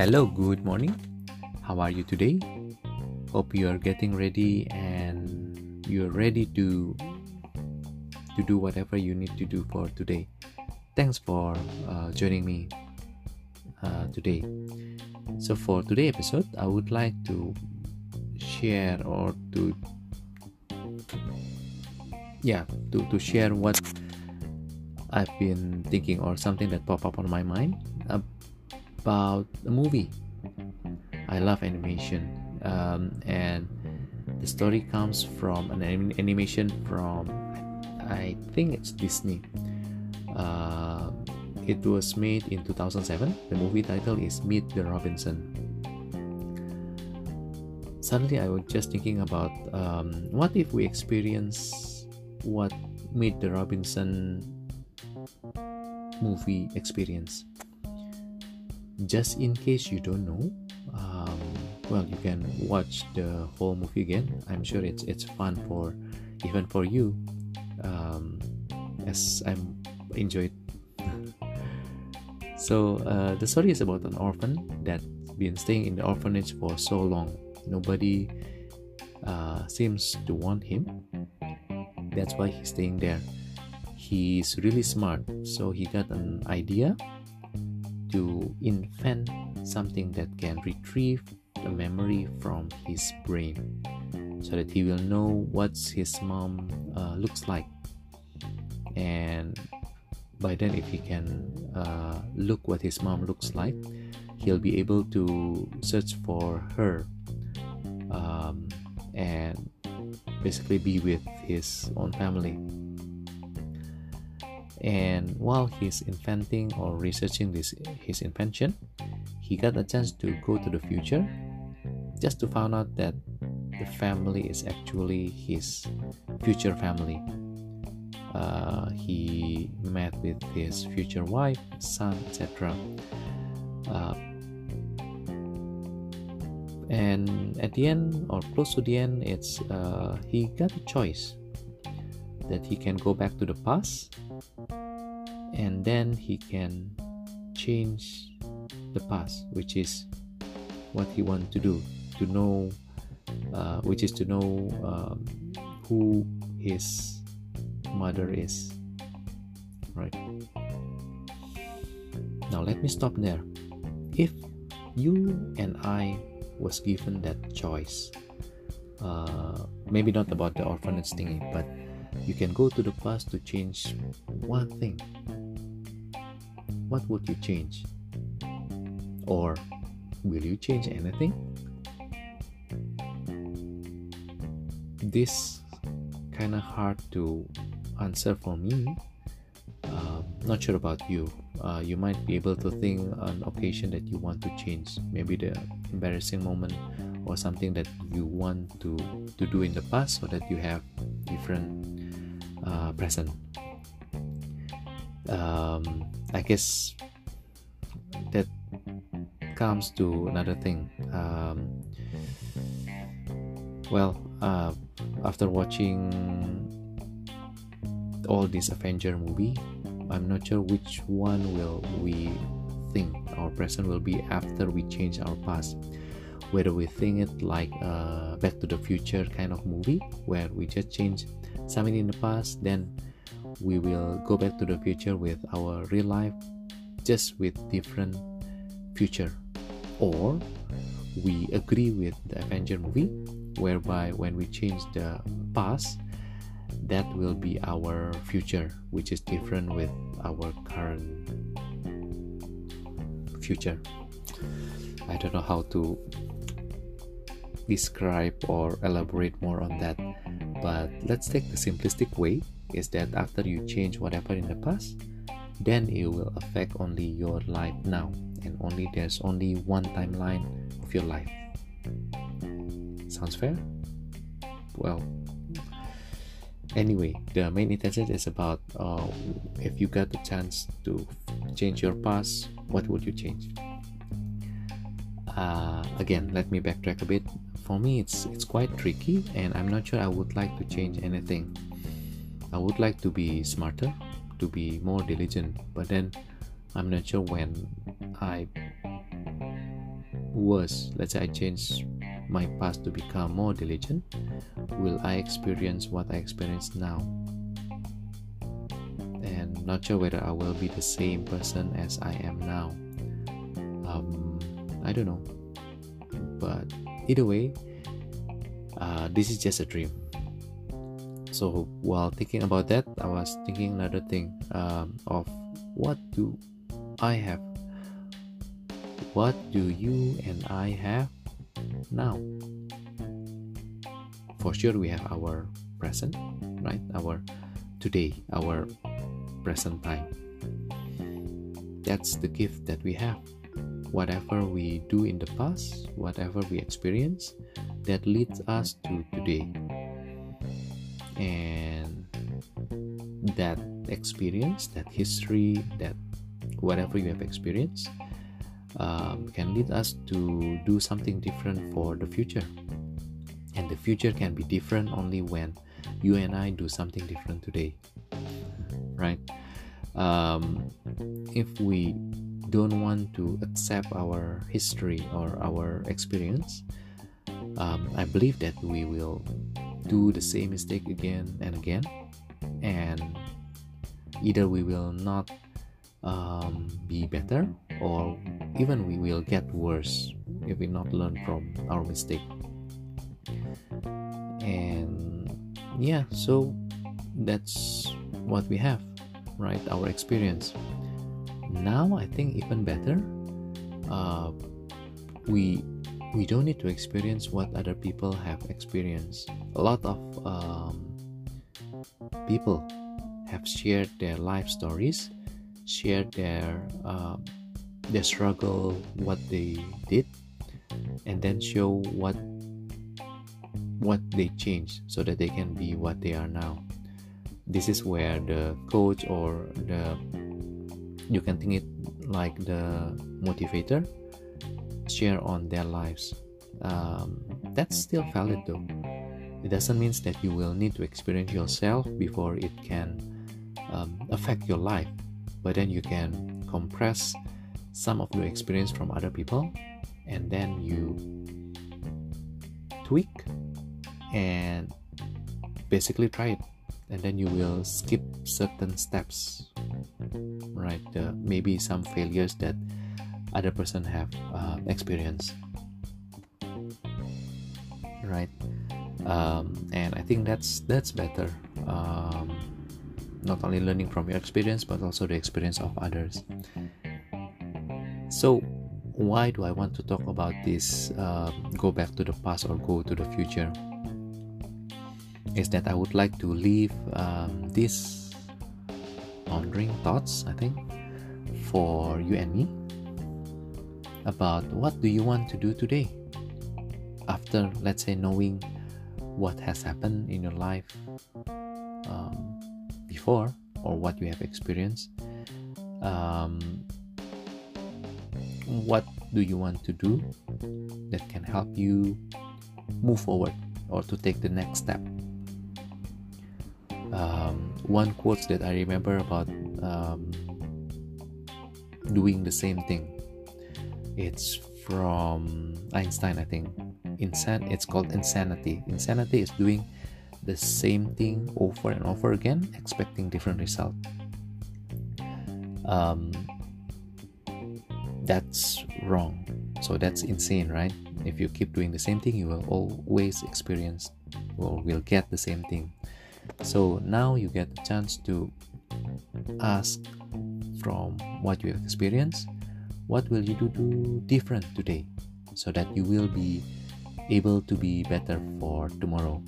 Hello, good morning. How are you today? Hope you are getting ready and you're ready to to do whatever you need to do for today. Thanks for uh, joining me uh, today. So for today episode, I would like to share or to yeah to, to share what I've been thinking or something that pop up on my mind about a movie. I love animation, um, and the story comes from an anim- animation from I think it's Disney. Uh, it was made in 2007. The movie title is Meet the Robinson. Suddenly, I was just thinking about um, what if we experience what Meet the Robinson movie experience just in case you don't know um, well you can watch the whole movie again. I'm sure it's it's fun for even for you. Um, as i'm enjoyed so uh, the story is about an orphan that's been staying in the orphanage for so long. Nobody uh, seems to want him. That's why he's staying there. He's really smart so he got an idea to invent something that can retrieve the memory from his brain so that he will know what his mom uh, looks like. And by then if he can uh, look what his mom looks like he'll be able to search for her um, and basically be with his own family and while he's inventing or researching this his invention he got a chance to go to the future just to find out that the family is actually his future family. Uh, he met with his future wife son etc uh, and at the end or close to the end it's uh, he got a choice that he can go back to the past and then he can change the past which is what he wants to do to know uh, which is to know um, who his mother is. Right. Now let me stop there. If you and i was given that choice uh, maybe not about the orphanage thingy but you can go to the past to change one thing what would you change? Or will you change anything? This kind of hard to answer for me. Uh, not sure about you. Uh, you might be able to think an occasion that you want to change, maybe the embarrassing moment or something that you want to to do in the past, so that you have different uh, present um, I guess that comes to another thing. Um, well, uh, after watching all this Avenger movie, I'm not sure which one will we think our present will be after we change our past. Whether we think it like a Back to the Future kind of movie where we just change something in the past, then we will go back to the future with our real life just with different future. Or we agree with the avenger movie whereby when we change the past that will be our future which is different with our current future i don't know how to describe or elaborate more on that but let's take the simplistic way is that after you change whatever in the past then it will affect only your life now and only there's only one timeline of your life. Sounds fair? Well anyway the main intention is about uh, if you got the chance to change your past what would you change uh, again let me backtrack a bit. For me it's it's quite tricky and i'm not sure i would like to change anything. I would like to be smarter, to be more diligent, but then I'm not sure when I was let's say i change my past to become more diligent will i experience what i experience now? And not sure whether i will be the same person as i am now i don't know. But either way uh, this is just a dream. So while thinking about that i was thinking another thing um, of what do i have? What do you and i have now? For sure we have our present right? Our today our present time. That's the gift that we have whatever we do in the past whatever we experience that leads us to today. And that experience that history that whatever you have experienced um, can lead us to do something different for the future. And the future can be different only when you and i do something different today. Right? Um, if we don't want to accept our history or our experience um, i believe that we will do the same mistake again and again. And either we will not um, be better or even we will get worse if we not learn from our mistake. And yeah so that's what we have right? Our experience now i think even better uh, we we don't need to experience what other people have experienced a lot of um, people have shared their life stories shared their uh, their struggle, what they did, and then show what what they changed so that they can be what they are now. This is where the coach or the you can think it like the motivator share on their lives. Um, that's still valid though. It doesn't mean that you will need to experience yourself before it can um, affect your life but then you can compress some of your experience from other people and then you tweak and basically try it and then you will skip certain steps right? Uh, maybe some failures that other person have uh, experienced right? Um, and i think that's that's better. Um, not only learning from your experience but also the experience of others. So why do i want to talk about this uh, go back to the past or go to the future is that i would like to leave um, these pondering thoughts i think for you and me about what do you want to do today after let's say knowing what has happened in your life um, before or what you have experienced um, what do you want to do that can help you move forward or to take the next step um, one quote that i remember about um, doing the same thing it's from einstein i think Insan- it's called insanity insanity is doing the same thing over and over again, expecting different result. Um, that's wrong. So that's insane, right? If you keep doing the same thing, you will always experience or will get the same thing. So now you get a chance to ask from what you have experienced, what will you do, different today so that you will be able to be better for tomorrow.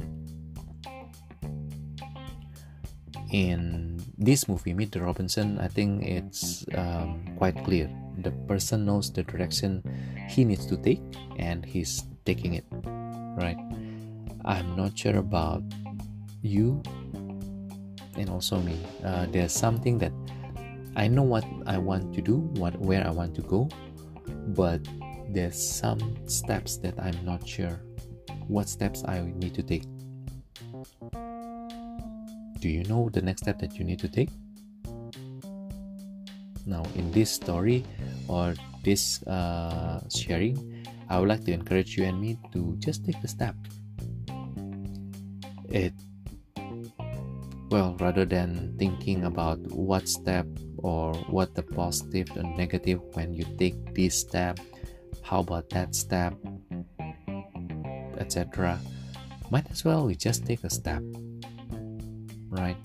in this movie meet the robinson i think it's um, quite clear the person knows the direction he needs to take and he's taking it right i'm not sure about you and also me uh, there's something that i know what i want to do what where i want to go but there's some steps that i'm not sure what steps i need to take do you know the next step that you need to take? Now, in this story or this uh, sharing, I would like to encourage you and me to just take the step. It well, rather than thinking about what step or what the positive and negative when you take this step, how about that step, etc. Might as well we just take a step, right?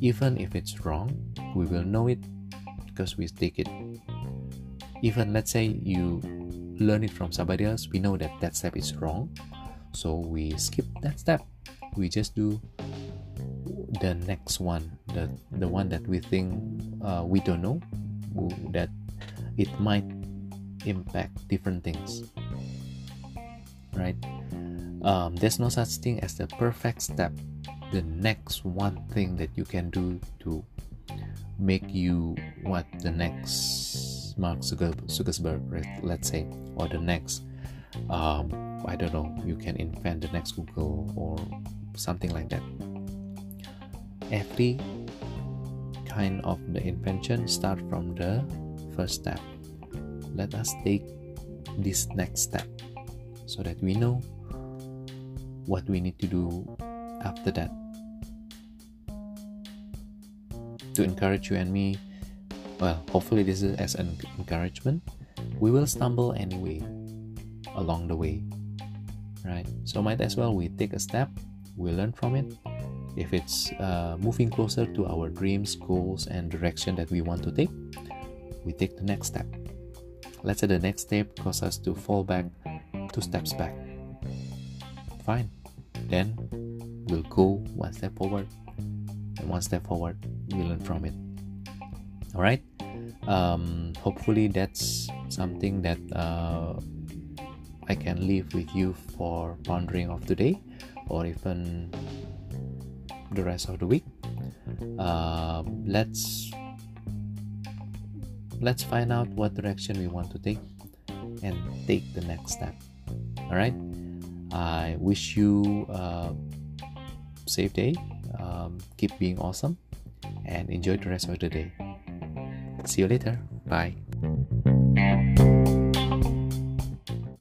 Even if it's wrong, we will know it because we take it. Even let's say you learn it from somebody else, we know that that step is wrong, so we skip that step. We just do the next one, the the one that we think uh, we don't know, that it might impact different things, right? Um, there's no such thing as the perfect step. The next one thing that you can do to make you what the next Mark Zuckerberg, let's say, or the next, um, I don't know, you can invent the next Google or something like that. Every kind of the invention start from the first step. Let us take this next step so that we know what we need to do after that. To encourage you and me, well, hopefully, this is as an encouragement. We will stumble anyway along the way, right? So, might as well we take a step, we learn from it. If it's uh, moving closer to our dreams, goals, and direction that we want to take, we take the next step. Let's say the next step causes us to fall back two steps back. Fine. Then we'll go one step forward and one step forward we learn from it. All right um, hopefully that's something that uh, i can leave with you for pondering of today or even the rest of the week uh, let's let's find out what direction we want to take and take the next step all right I wish you a safe day. Um, keep being awesome and enjoy the rest of the day. See you later. Bye.